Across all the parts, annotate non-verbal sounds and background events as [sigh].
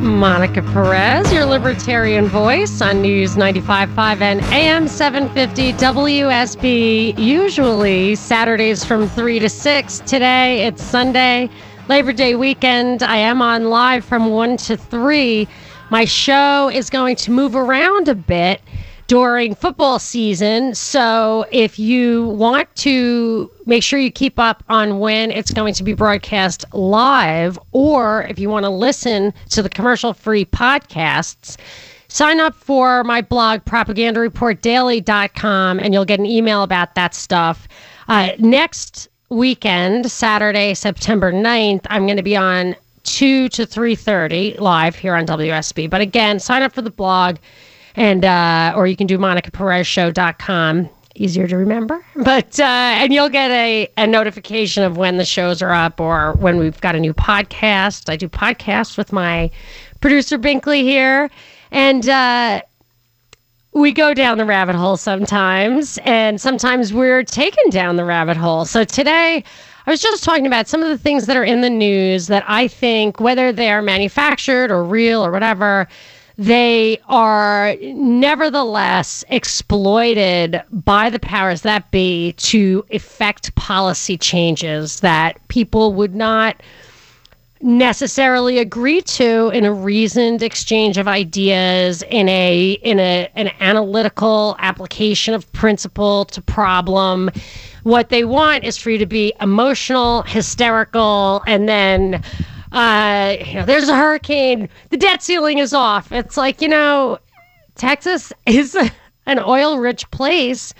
Monica Perez, your libertarian voice on News 95.5 and AM 750 WSB, usually Saturdays from 3 to 6. Today, it's Sunday, Labor Day weekend. I am on live from 1 to 3. My show is going to move around a bit during football season. So if you want to make sure you keep up on when it's going to be broadcast live, or if you want to listen to the commercial free podcasts, sign up for my blog, propagandareportdaily.com, and you'll get an email about that stuff. Uh, next weekend, Saturday, September 9th, I'm going to be on 2 to 3.30 live here on WSB. But again, sign up for the blog and uh, or you can do monicaperezshow.com easier to remember. [laughs] But uh, and you'll get a, a notification of when the shows are up or when we've got a new podcast. I do podcasts with my producer binkley here. And uh, we go down the rabbit hole sometimes and sometimes we're taken down the rabbit hole. So today I was just talking about some of the things that are in the news that I think, whether they're manufactured or real or whatever, they are nevertheless exploited by the powers that be to effect policy changes that people would not necessarily agree to in a reasoned exchange of ideas in a in a an analytical application of principle to problem. What they want is for you to be emotional hysterical and then uh, you know, there's a hurricane, the debt ceiling is off. It's like, you know, Texas [laughs] is an oil rich place.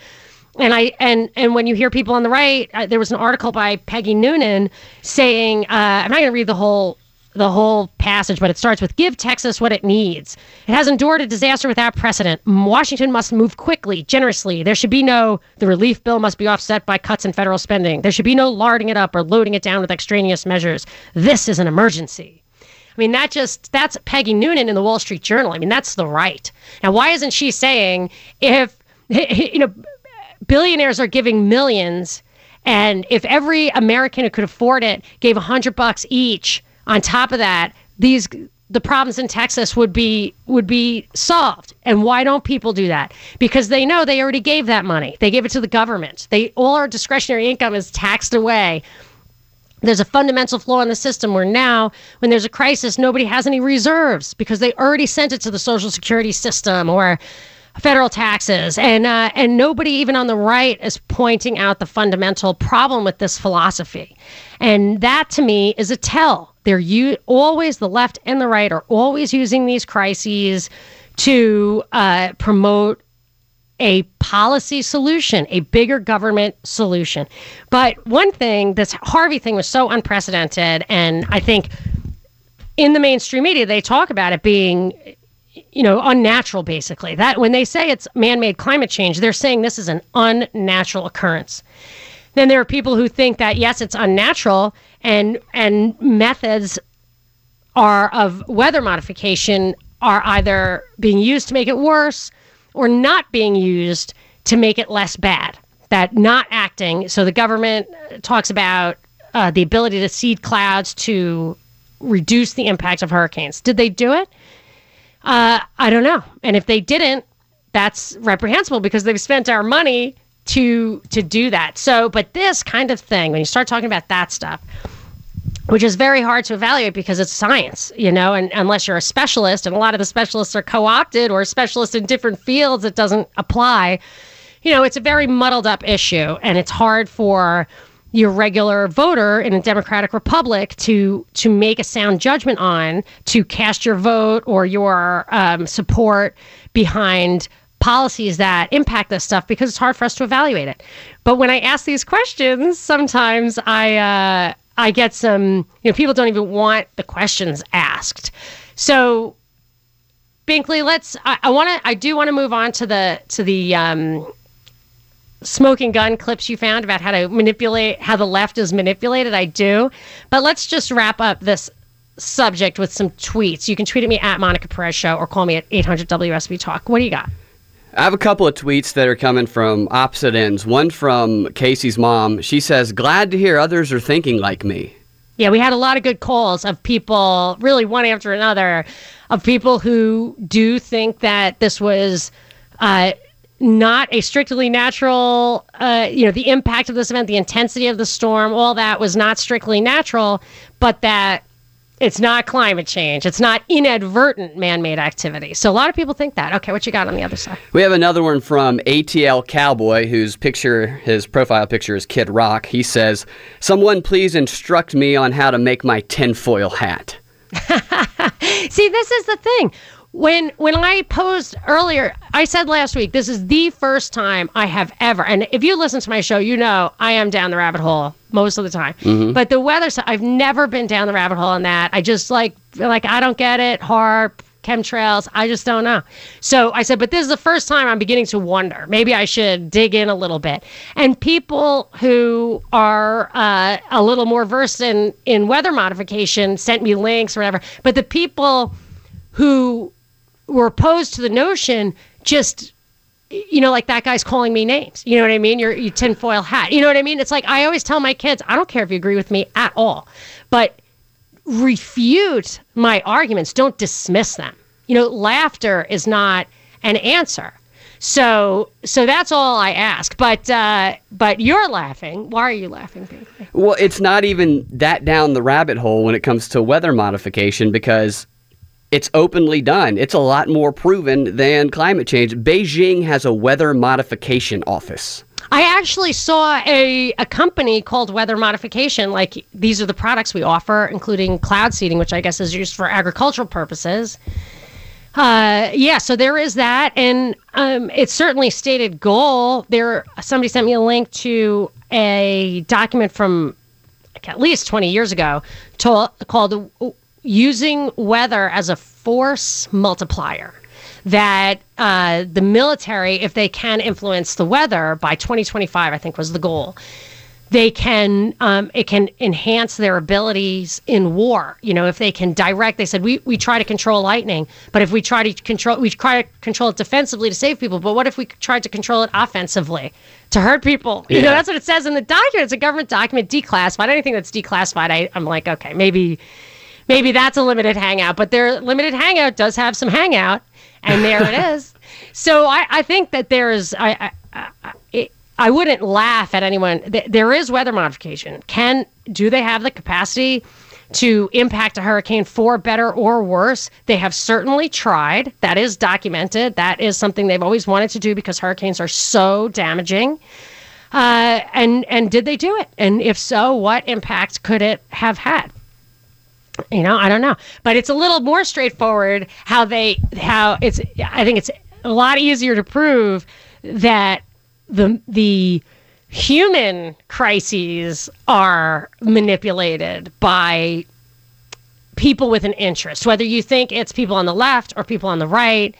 And I and and when you hear people on the right, uh, there was an article by Peggy Noonan saying, uh, I'm not going to read the whole the whole passage, but it starts with Give Texas what it needs. It has endured a disaster without precedent. Washington must move quickly, generously. There should be no, the relief bill must be offset by cuts in federal spending. There should be no larding it up or loading it down with extraneous measures. This is an emergency. I mean, that just, that's Peggy Noonan in the Wall Street Journal. I mean, that's the right. Now, why isn't she saying if, [laughs] you know, billionaires are giving millions and if every American who could afford it gave a hundred bucks each, on top of that, these the problems in Texas would be would be solved. And why don't people do that? Because they know they already gave that money. They gave it to the government. They all our discretionary income is taxed away. There's a fundamental flaw in the system where now, when there's a crisis, nobody has any reserves because they already sent it to the social security system or federal taxes, and uh, and nobody even on the right is pointing out the fundamental problem with this philosophy, and that to me is a tell. They're u- always the left and the right are always using these crises to uh, promote a policy solution, a bigger government solution. But one thing, this Harvey thing was so unprecedented, and I think in the mainstream media they talk about it being you know, unnatural basically. That when they say it's man-made climate change, they're saying this is an unnatural occurrence. Then there are people who think that yes, it's unnatural and and methods are of weather modification are either being used to make it worse or not being used to make it less bad. That not acting. So the government talks about uh, the ability to seed clouds to reduce the impact of hurricanes. Did they do it? Uh, I don't know. And if they didn't, that's reprehensible because they've spent our money to to do that. So, but this kind of thing, when you start talking about that stuff, which is very hard to evaluate because it's science, you know, and unless you're a specialist, and a lot of the specialists are co-opted or specialists in different fields, it doesn't apply. You know, it's a very muddled up issue, and it's hard for your regular voter in a democratic republic to to make a sound judgment on to cast your vote or your um, support behind policies that impact this stuff because it's hard for us to evaluate it. But when i ask these questions sometimes i uh, i get some you know people don't even want the questions asked. So binkley let's i, want to i do want to move on to the to the um smoking gun clips you found about how to manipulate how the left is manipulated. I do. But let's just wrap up this subject with some tweets. You can tweet at me at Monica Perez Show or call me at 800 WSB Talk. What do you got? I have a couple of tweets that are coming from opposite ends. One from Casey's mom. She says, Glad to hear others are thinking like me. Yeah, we had a lot of good calls of people, really one after another, of people who do think that this was uh, not a strictly natural, uh, you know, the impact of this event, the intensity of the storm, all that was not strictly natural, but that it's not climate change. It's not inadvertent man made activity. So a lot of people think that. Okay, what you got on the other side? We have another one from ATL Cowboy, whose picture, his profile picture is Kid Rock. He says, Someone please instruct me on how to make my tinfoil hat. [laughs] See, this is the thing when when I posed earlier, I said last week this is the first time I have ever. And if you listen to my show, you know I am down the rabbit hole most of the time. Mm-hmm. But the weather, I've never been down the rabbit hole on that. I just like like I don't get it. HAARP chemtrails, I just don't know. So I said, but this is the first time I'm beginning to wonder. Maybe I should dig in a little bit. And people who are uh, a little more versed in in weather modification sent me links or whatever. But the people who were opposed to the notion just you know, like that guy's calling me names. You know what I mean? You're you tinfoil hat. You know what I mean? It's like I always tell my kids, I don't care if you agree with me at all, but refute my arguments. Don't dismiss them. You know, laughter is not an answer. So, so that's all I ask. But, uh, but you're laughing. Why are you laughing? Well, it's not even that down the rabbit hole when it comes to weather modification because it's openly done. It's a lot more proven than climate change. Beijing has a weather modification office. I actually saw a, a company called Weather Modification. Like, these are the products we offer, including cloud seeding, which I guess is used for agricultural purposes. Uh, yeah, so there is that, and um, it's certainly stated goal. There, somebody sent me a link to a document from at least 20 years ago to, called using weather as a force multiplier that uh, the military, if they can influence the weather by 2025, I think was the goal, they can um, it can enhance their abilities in war. You know, if they can direct, they said we we try to control lightning, but if we try to control, we try to control it defensively to save people. But what if we tried to control it offensively to hurt people? Yeah. You know, that's what it says in the document. It's a government document, declassified. Anything that's declassified, I, I'm like, okay, maybe maybe that's a limited hangout, but their limited hangout does have some hangout, and there it is. [laughs] So I, I think that there is I I, I, I wouldn't laugh at anyone. There is weather modification. Can do they have the capacity? to impact a hurricane for better or worse. They have certainly tried. That is documented. That is something they've always wanted to do because hurricanes are so damaging. Uh, and and did they do it? And if so, what impact could it have had? You know i don't know. But it's a little more straightforward how they how it's i think it's a lot easier to prove that the the human crises are manipulated by people with an interest. Whether you think it's people on the left or people on the right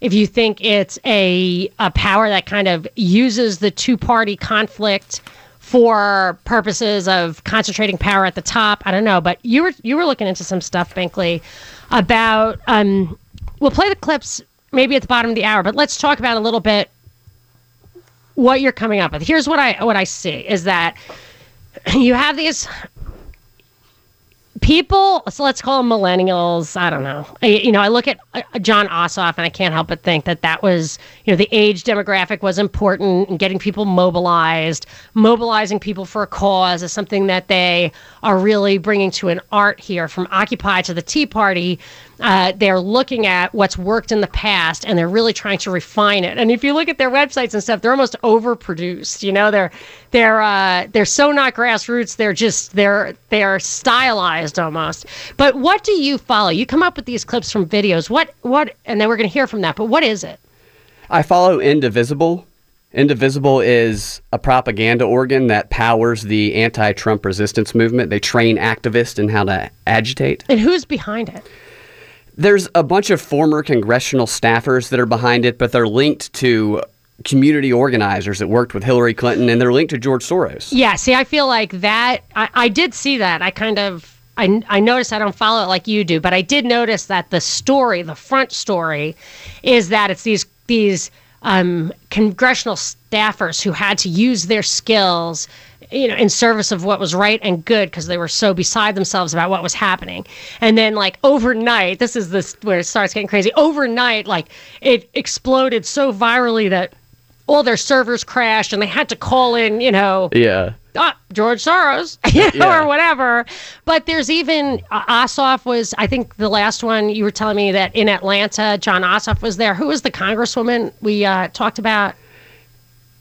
if you think it's a, a power that kind of uses the two party conflict for purposes of concentrating power at the top. I don't know, but you were you were looking into some stuff, Binkley, about. Um, we'll play the clips maybe at the bottom of the hour, but let's talk about a little bit what you're coming up with. Here's what I what I see is that you have these people, so let's call them millennials. I don't know. I, you know, I look at uh, Jon Ossoff and I can't help but think that that was, you know, the age demographic was important and getting people mobilized. Mobilizing people for a cause is something that they are really bringing to an art here from Occupy to the Tea Party uh, they're looking at what's worked in the past and they're really trying to refine it. And if you look at their websites and stuff, they're almost overproduced. You know, they're they're uh, they're so not grassroots. They're just they're they're stylized almost. But what do you follow? You come up with these clips from videos. What what? And then we're going to hear from that. But what is it? I follow Indivisible. Indivisible is a propaganda organ that powers the anti Trump resistance movement. They train activists in how to agitate. And who's behind it? There's a bunch of former congressional staffers that are behind it, but they're linked to community organizers that worked with Hillary Clinton, and they're linked to George Soros. Yeah, see, I feel like that. I, I did see that. I kind of. I, I noticed I don't follow it like you do, but I did notice that the story, the front story, is that it's these these um, congressional staffers who had to use their skills you know in service of what was right and good because they were so beside themselves about what was happening and then like overnight this is this where it starts getting crazy overnight like it exploded so virally that all their servers crashed and they had to call in you know Yeah. ah, George Soros, [laughs] you know, Yeah. or whatever. But there's even uh, Ossoff was, I think, the last one you were telling me that in Atlanta, Jon Ossoff was there. Who was the congresswoman we uh, talked about?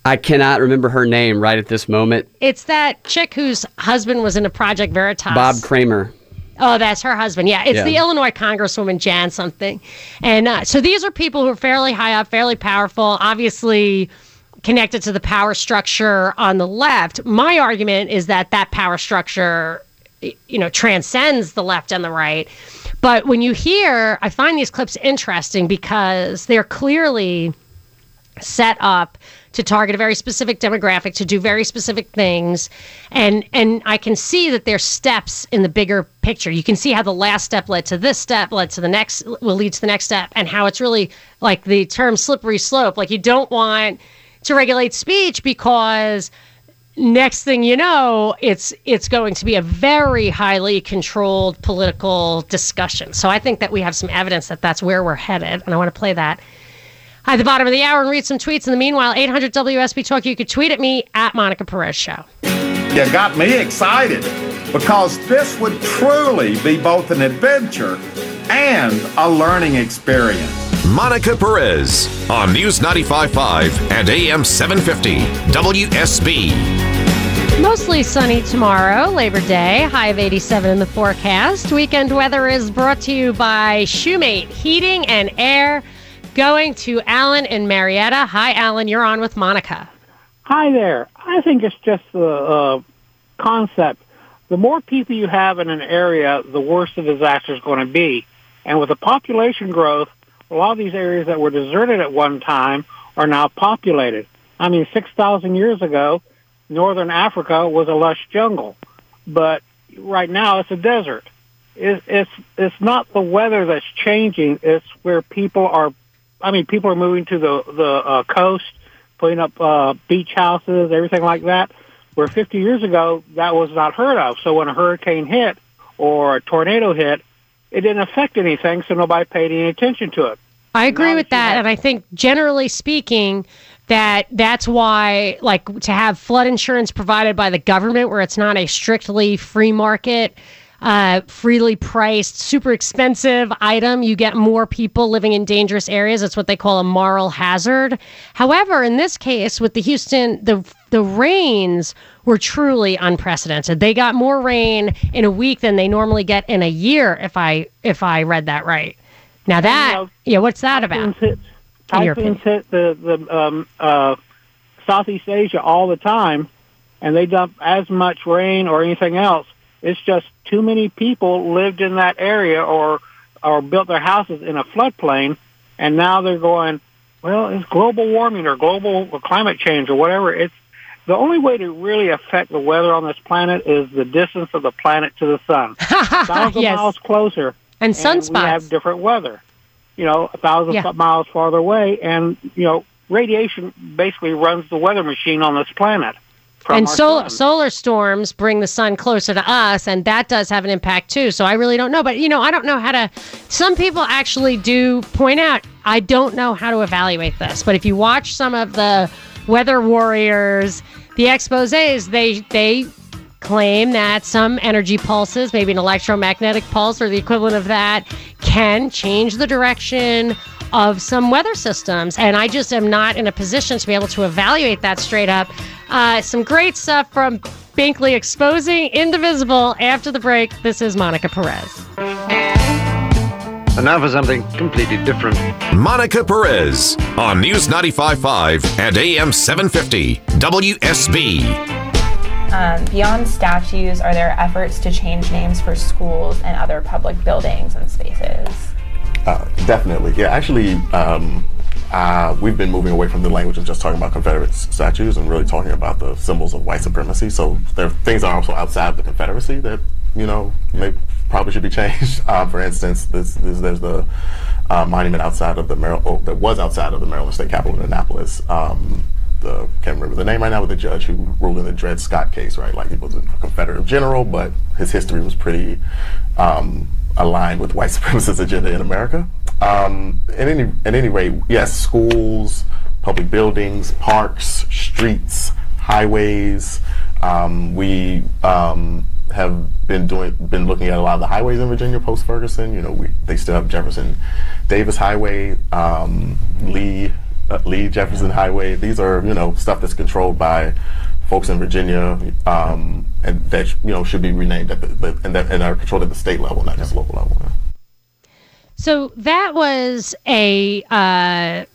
I cannot remember her name right at this moment. It's that chick whose husband was in a Project Veritas. Bob Creamer. Oh, that's her husband. Yeah, it's Yeah. the Illinois Congresswoman Jan something. And uh, so these are people who are fairly high up, fairly powerful, obviously connected to the power structure on the left. My argument is that that power structure, you know, transcends the left and the right. But when you hear, I find these clips interesting because they're clearly set up to target a very specific demographic to do very specific things and and I can see that there's steps in the bigger picture. You can see how the last step led to this step, led to the next will lead to the next step and how it's really like the term slippery slope. Like you don't want to regulate speech because next thing you know it's it's going to be a very highly controlled political discussion. So I think that we have some evidence that that's where we're headed and I want to play that at the bottom of the hour and read some tweets. In the meanwhile, 800 WSB Talk, you could tweet at me at Monica Perez Show. You got me excited because this would truly be both an adventure and a learning experience. Monica Perez on News 95.5 and AM 750 WSB. Mostly sunny tomorrow, Labor Day, high of 87 in the forecast. Weekend weather is brought to you by Shoemate Heating and Air. Going to Alan in Marietta. Hi, Alan. You're on with Monica. Hi there. I think it's just the uh, concept. The more people you have in an area, the worse the disaster is going to be. And with the population growth, a lot of these areas that were deserted at one time are now populated. I mean, 6,000 years ago, northern Africa was a lush jungle, but right now it's a desert. It's, it's, it's not the weather that's changing. It's where people are I mean, people are moving to the the uh, coast, putting up uh, beach houses, everything like that. Where 50 years ago, that was not heard of. So when a hurricane hit or a tornado hit, it didn't affect anything, so nobody paid any attention to it. I agree Now with that that. And I think generally speaking, that that's why like to have flood insurance provided by the government where it's not a strictly free market uh, freely priced super expensive item. You get more people living in dangerous areas. It's what they call a moral hazard. However in this case with the houston the the rains were truly unprecedented. They got more rain in a week than they normally get in a year if i if i read that right. Now that know, yeah what's that about hit, typhoons hit the the um, uh, Southeast Asia all the time, and they dump as much rain or anything else. It's just too many people lived in that area or or built their houses in a floodplain, and now they're going, well, it's global warming or global climate change or whatever. It's the only way to really affect the weather on this planet is the distance of the planet to the sun. Thousand [laughs] Yes. miles closer, and and we sunspots have different weather. You know, a thousand Yeah. miles farther away, and you know, radiation basically runs the weather machine on this planet. And sol- solar storms bring the sun closer to us and that does have an impact too. So i really don't know. But you know i don't know how to some people actually do point out i don't know how to evaluate this. But if you watch some of the weather warriors the exposés they they claim that some energy pulses maybe an electromagnetic pulse or the equivalent of that can change the direction of some weather systems. And I just am not in a position to be able to evaluate that straight up. Uh, some great stuff from Binkley exposing Indivisible after the break. This is Monica Perez. And now for something completely different. Monica Perez on News 95.5 and AM 750 WSB. Um, beyond statues, are there efforts to change names for schools and other public buildings and spaces? Uh, definitely. Yeah, actually, um, uh, we've been moving away from the language of just talking about Confederate statues and really talking about the symbols of white supremacy. So there are things that are also outside of the Confederacy that you know may, probably should be [laughs] changed. Uh, for instance, this, this, there's the uh, monument outside of the Maryland oh, that was outside of the Maryland State Capitol in Annapolis. Um, the can't remember the name right now, but the judge who ruled in the Dred Scott case, right? Like he was a Confederate general, but his history was pretty um, aligned with white [laughs] supremacist agenda in America. Um, at any at any rate, yes, schools, public buildings, parks, streets, highways. Um, we um, have been doing been looking at a lot of the highways in Virginia post Ferguson. You know, we they still have Jefferson Davis Highway, um, Lee uh, Lee Jefferson Highway. These are you know stuff that's controlled by folks in Virginia, um, and that you know should be renamed at the, the and that and are controlled at the state level, not just local level. So that was a. Uh,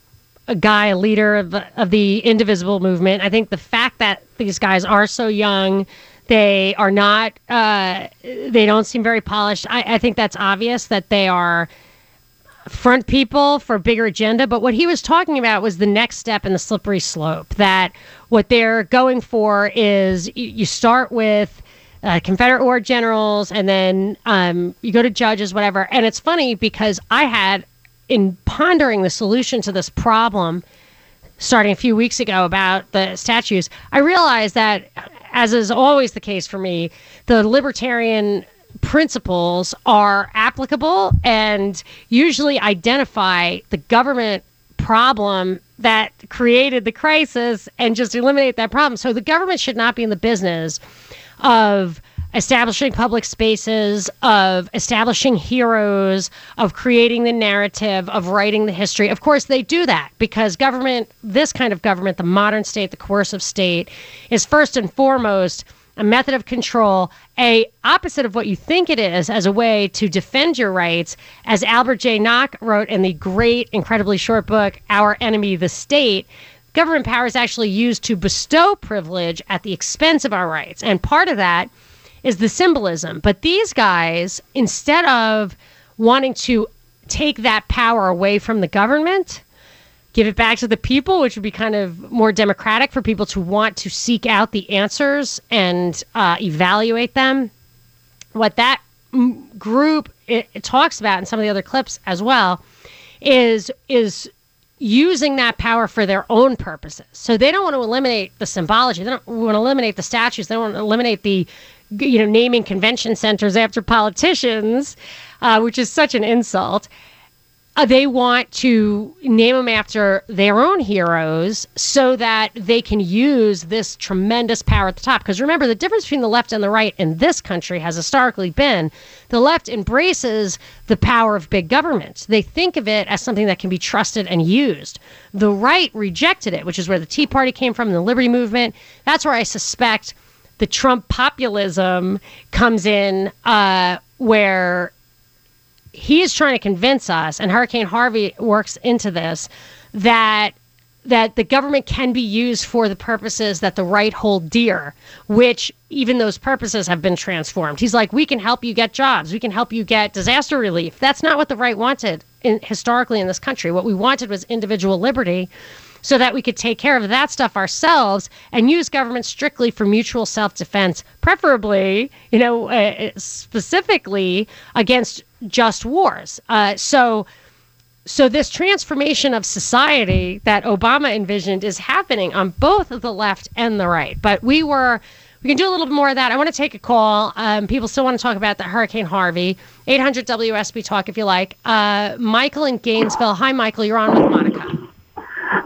a guy, a leader of the, of the indivisible movement. I think the fact that these guys are so young, they are not, uh, they don't seem very polished. I, I think that's obvious that they are front people for bigger agenda. But what he was talking about was the next step in the slippery slope. That what they're going for is you start with uh, Confederate war generals, and then um, you go to judges, whatever. And it's funny because I had, in pondering the solution to this problem, starting a few weeks ago about the statues, I realized that, as is always the case for me, the libertarian principles are applicable and usually identify the government problem that created the crisis and just eliminate that problem. So the government should not be in the business of establishing public spaces, of establishing heroes, of creating the narrative, of writing the history. Of course, they do that because government, this kind of government, the modern state, the coercive state, is first and foremost a method of control, a opposite of what you think it is as a way to defend your rights, as Albert J. Nock wrote in the great, incredibly short book, Our Enemy, the State. Government power is actually used to bestow privilege at the expense of our rights. And part of that is the symbolism. But these guys, instead of wanting to take that power away from the government, give it back to the people, which would be kind of more democratic for people to want to seek out the answers and uh, evaluate them. What that group it, it talks about in some of the other clips as well is is using that power for their own purposes. So they don't want to eliminate the symbology. They don't want to eliminate the statues. They don't want to eliminate the you know naming convention centers after politicians, uh, which is such an insult uh, they want to name them after their own heroes so that they can use this tremendous power at the top. Because remember, the difference between the left and the right in this country has historically been the left embraces the power of big government. They think of it as something that can be trusted and used. The right rejected it, which is where the Tea Party came from, the Liberty Movement. That's where I suspect the Trump populism comes in, uh, where he is trying to convince us, and Hurricane Harvey works into this, that that the government can be used for the purposes that the right hold dear, which even those purposes have been transformed. He's like, we can help you get jobs, we can help you get disaster relief. That's not what the right wanted in, historically in this country. What we wanted was individual liberty so that we could take care of that stuff ourselves and use government strictly for mutual self-defense, preferably, you know, uh, specifically against just wars. Uh, so, so this transformation of society that Obama envisioned is happening on both the left and the right. But we were. We can do a little bit more of that. I want to take a call. Um, people still want to talk about the Hurricane Harvey. 800 WSB Talk if you like. Uh, Michael in Gainesville. Hi, Michael. You're on with Monica.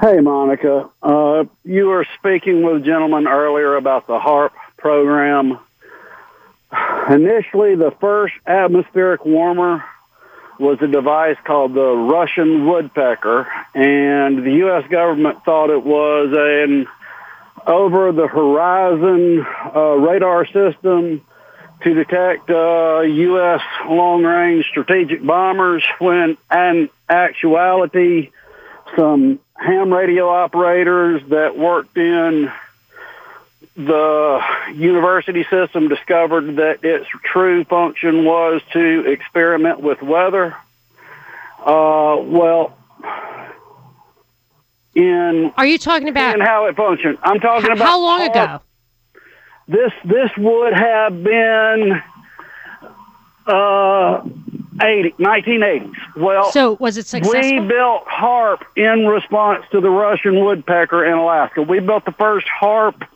Hey, Monica. Uh, you were speaking with a gentleman earlier about the HAARP program. Initially, the first atmospheric warmer was a device called the Russian woodpecker, and the U.S. government thought it was an over-the-horizon uh, radar system to detect uh, U.S. long-range strategic bombers when in actuality some ham radio operators that worked in the university system discovered that its true function was to experiment with weather. Uh, well, in Are you talking about and how it functioned. I'm talking about how long ago? This this would have been uh 80, 1980s. Well, So was it successful? we built HAARP in response to the Russian woodpecker in Alaska. We built the first HAARP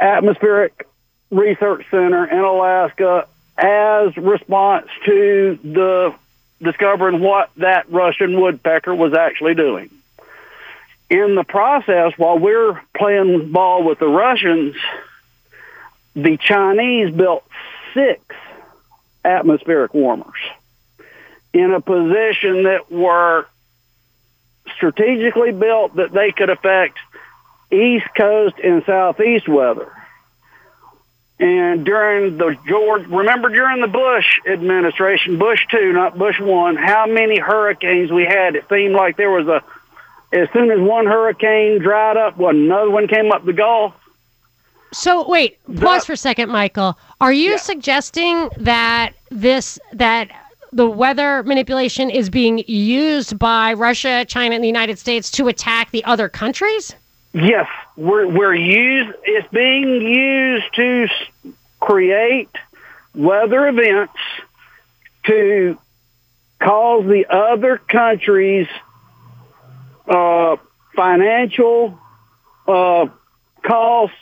atmospheric research center in Alaska as response to the discovering what that Russian woodpecker was actually doing. In the process, while we're playing ball with the Russians, the Chinese built six atmospheric warmers in a position that were strategically built that they could affect East Coast and Southeast weather. And during the George, remember during the Bush administration, Bush two, not Bush one, how many hurricanes we had? It seemed like there was a, as soon as one hurricane dried up, well, another one came up the Gulf. So wait, pause for a second, Michael. Are you suggesting that this that the weather manipulation is being used by Russia, China, and the United States to attack the other countries? Yes, we're we're used. It's being used to create weather events to cause the other countries uh, financial uh, cost,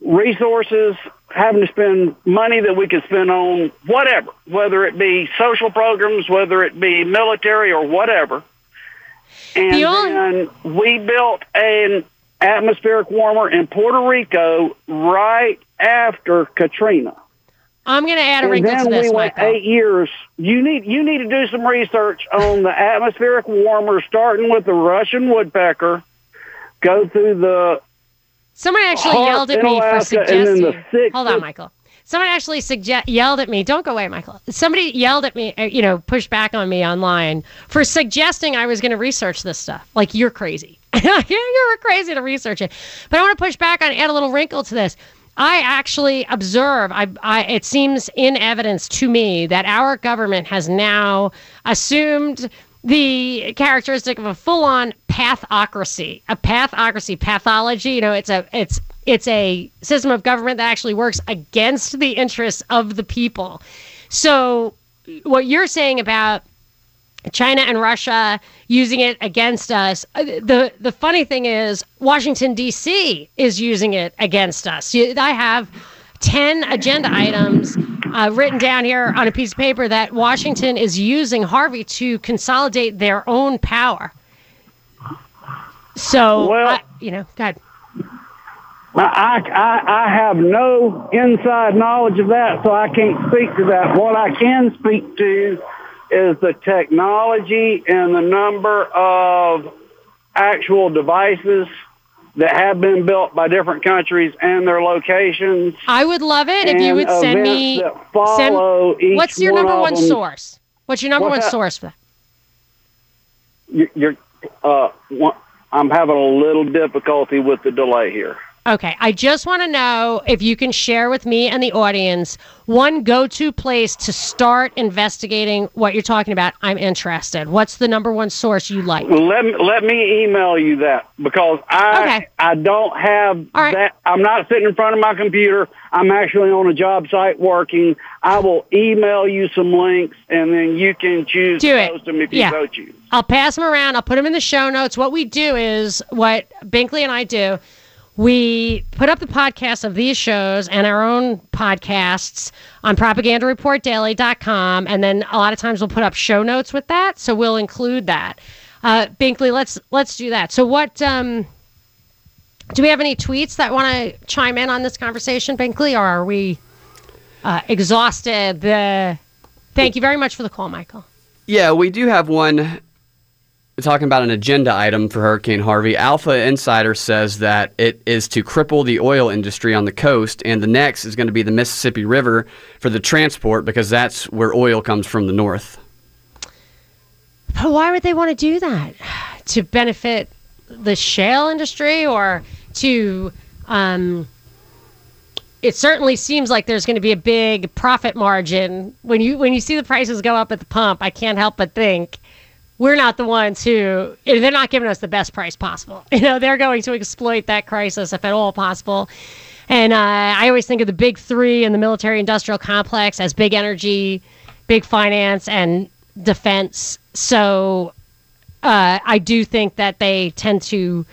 resources, having to spend money that we could spend on whatever, whether it be social programs, whether it be military or whatever. And only- then we built an atmospheric warmer in Puerto Rico right after Katrina. I'm going to add a wrinkle to this, we went Michael. eight years. You need you need to do some research on the atmospheric warmer, starting with the Russian woodpecker. Go through the Someone actually HAARP yelled at me for Alaska, then suggesting. the Hold on, Michael. Someone actually suggest yelled at me. Don't go away, Michael. Somebody yelled at me. uh, You know, pushed back on me online for suggesting I was going to research this stuff. Like you're crazy. [laughs] you're crazy to research it. But I want to push back on add a little wrinkle to this. I actually observe. I, I. It seems in evidence to me that our government has now assumed the characteristic of a full-on pathocracy, a pathocracy, pathology. You know, it's a it's it's a system of government that actually works against the interests of the people. So, what you're saying about China and Russia using it against us. uh, The the funny thing is Washington D.C. is using it against us. I have ten agenda items uh, written down here on a piece of paper that Washington is using Harvey to consolidate their own power. So, Well- I- you know, God. I, I, I have no inside knowledge of that, so I can't speak to that. What I can speak to is the technology and the number of actual devices that have been built by different countries and their locations. I would love it if you would send me. follow send, what's your number one source? What's your number What's one that? source for that? You- You're, uh, one- I'm having a little difficulty with the delay here. Okay, I just want to know if you can share with me and the audience one go-to place to start investigating what you're talking about. I'm interested. What's the number one source you like? Well, let me let me email you that because I Okay. I don't have that. I'm not sitting in front of my computer. I'm actually on a job site working. I will email you some links, and then you can choose Do to it. post them if you Yeah. so choose. I'll pass them around. I'll put them in the show notes. What we do is what Binkley and I do. We put up the podcasts of these shows and our own podcasts on propagandareportdaily.com. And then a lot of times we'll put up show notes with that. So we'll include that. Uh, Binkley, let's let's do that. So what um, do we have any tweets that want to chime in on this conversation, Binkley, or are we uh, exhausted? The thank you very much for the call, Michael. Yeah, we do have one talking about an agenda item for Hurricane Harvey. Alpha Insider says that it is to cripple the oil industry on the coast, and the next is going to be the Mississippi River for the transport because that's where oil comes from the north. But why would they want to do that? To benefit the shale industry or to um it certainly seems like there's going to be a big profit margin when you when you see the prices go up at the pump. I can't help but think we're not the ones who they're not giving us the best price possible. [laughs] You know, they're going to exploit that crisis if at all possible. And uh, I always think of the big three in the military industrial complex as big energy, big finance, and defense. So uh, I do think that they tend to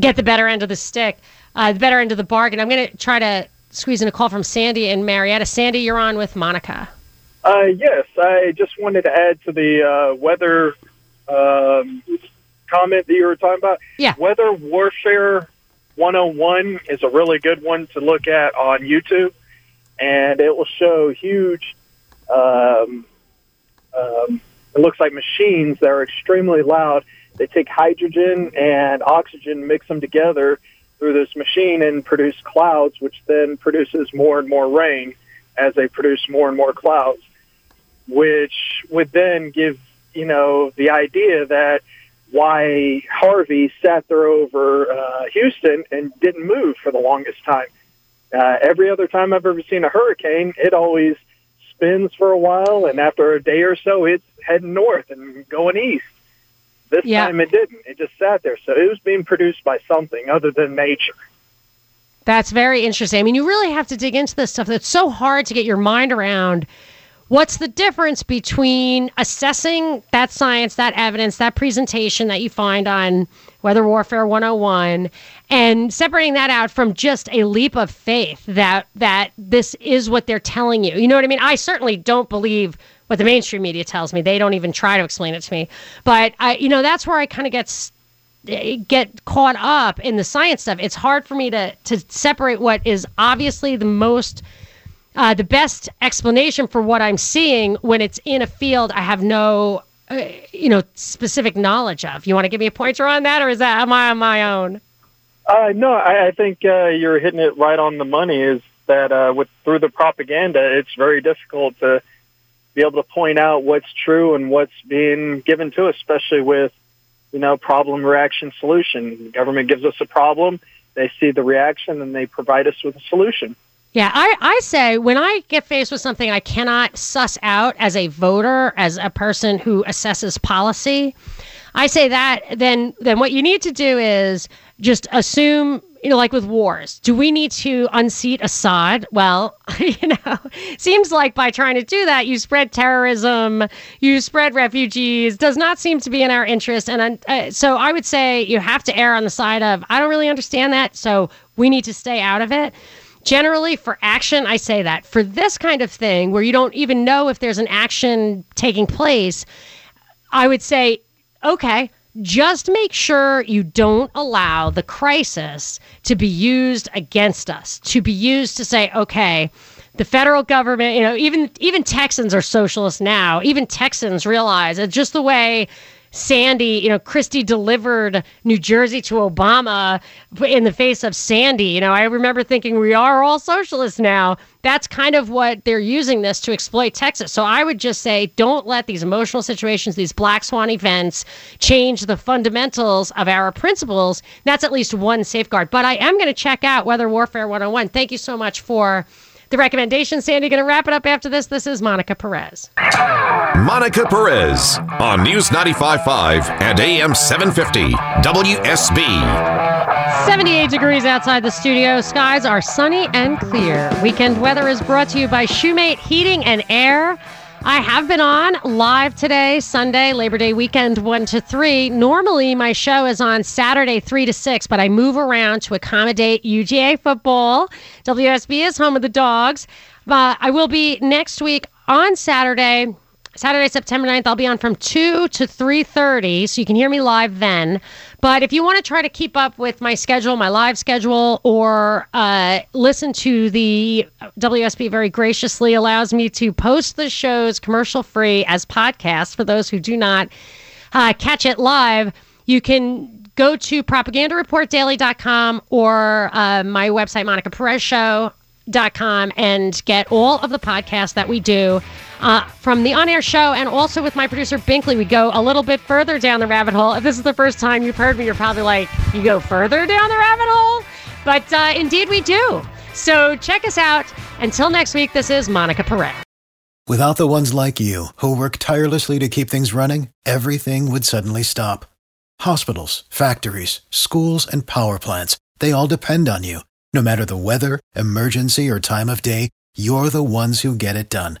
get the better end of the stick, uh, the better end of the bargain. I'm going to try to squeeze in a call from Sandy and Marietta. Sandy, you're on with Monica. Uh, yes, I just wanted to add to the uh, weather um, comment that you were talking about. Yeah. Weather Warfare 101 is a really good one to look at on YouTube, and it will show huge. Um, um, it looks like machines that are extremely loud. They take hydrogen and oxygen, mix them together through this machine, and produce clouds, which then produces more and more rain as they produce more and more clouds, which would then give you know the idea that why Harvey sat there over uh, Houston and didn't move for the longest time. Uh, every other time I've ever seen a hurricane, it always spins for a while, and after a day or so, it's heading north and going east. This Yeah. time it didn't. It just sat there. So it was being produced by something other than nature. That's very interesting. I mean, you really have to dig into this stuff. It's so hard to get your mind around. What's the difference between assessing that science, that evidence, that presentation that you find on Weather Warfare 101 and separating that out from just a leap of faith that that this is what they're telling you. You know what I mean? I certainly don't believe what the mainstream media tells me. They don't even try to explain it to me. But I you know, that's where I kind of get get caught up in the science stuff. It's hard for me to to separate what is obviously the most uh, the best explanation for what I'm seeing when it's in a field I have no uh, you know specific knowledge of. You want to give me a pointer on that, or is that am I on my own? Uh, no, I, I think uh, you're hitting it right on the money. Is that uh, with through the propaganda, it's very difficult to be able to point out what's true and what's being given to us, especially with you know problem reaction solution. The government gives us a problem, they see the reaction, and they provide us with a solution. Yeah, I, I say when I get faced with something I cannot suss out as a voter, as a person who assesses policy, I say that then then what you need to do is just assume you know like with wars do we need to unseat assad? Well [laughs] you know seems like by trying to do that you spread terrorism you spread refugees does not seem to be in our interest. And uh, so i would say you have to err on the side of i don't really understand that so we need to stay out of it generally for action i say that for this kind of thing where you don't even know if there's an action taking place I would say, okay, just make sure you don't allow the crisis to be used against us, to be used to say, okay, the federal government, you know, even even Texans are socialists now. Even Texans realize it's just the way Sandy, you know, Christie delivered New Jersey to Obama in the face of Sandy. You know, I remember thinking we are all socialists now. That's kind of what they're using this to exploit Texas. So I would just say don't let these emotional situations, these black swan events, change the fundamentals of our principles. That's at least one safeguard. But I am going to check out Weather Warfare 101. Thank you so much for the recommendation. Sandy, going to wrap it up after this. This is Monica Perez. Monica Perez on News 95.5 and AM 750 WSB. 78 degrees outside the studio. Skies are sunny and clear. Weekend weather is brought to you by Shoemate Heating and Air. I have been on live today, Sunday, Labor Day weekend, 1 to 3. Normally, my show is on Saturday, 3 to 6, but I move around to accommodate UGA football. WSB is home of the dogs. But I will be next week on Saturday. Saturday, September 9th, I'll be on from 2 to 3.30, so you can hear me live then. But if you want to try to keep up with my schedule, my live schedule, or uh, listen to the WSB very graciously allows me to post the shows commercial free as podcasts for those who do not uh, catch it live, you can go to propagandareportdaily.com or uh, my website, Monica Perez Show com and get all of the podcasts that we do uh, from the on-air show and also with my producer binkley we go a little bit further down the rabbit hole if this is the first time you've heard me you're probably like you go further down the rabbit hole but uh, indeed we do so check us out until next week this is monica perez Without the ones like you, who work tirelessly to keep things running, everything would suddenly stop. Hospitals, factories, schools, and power plants, they all depend on you. No matter the weather, emergency, or time of day, you're the ones who get it done.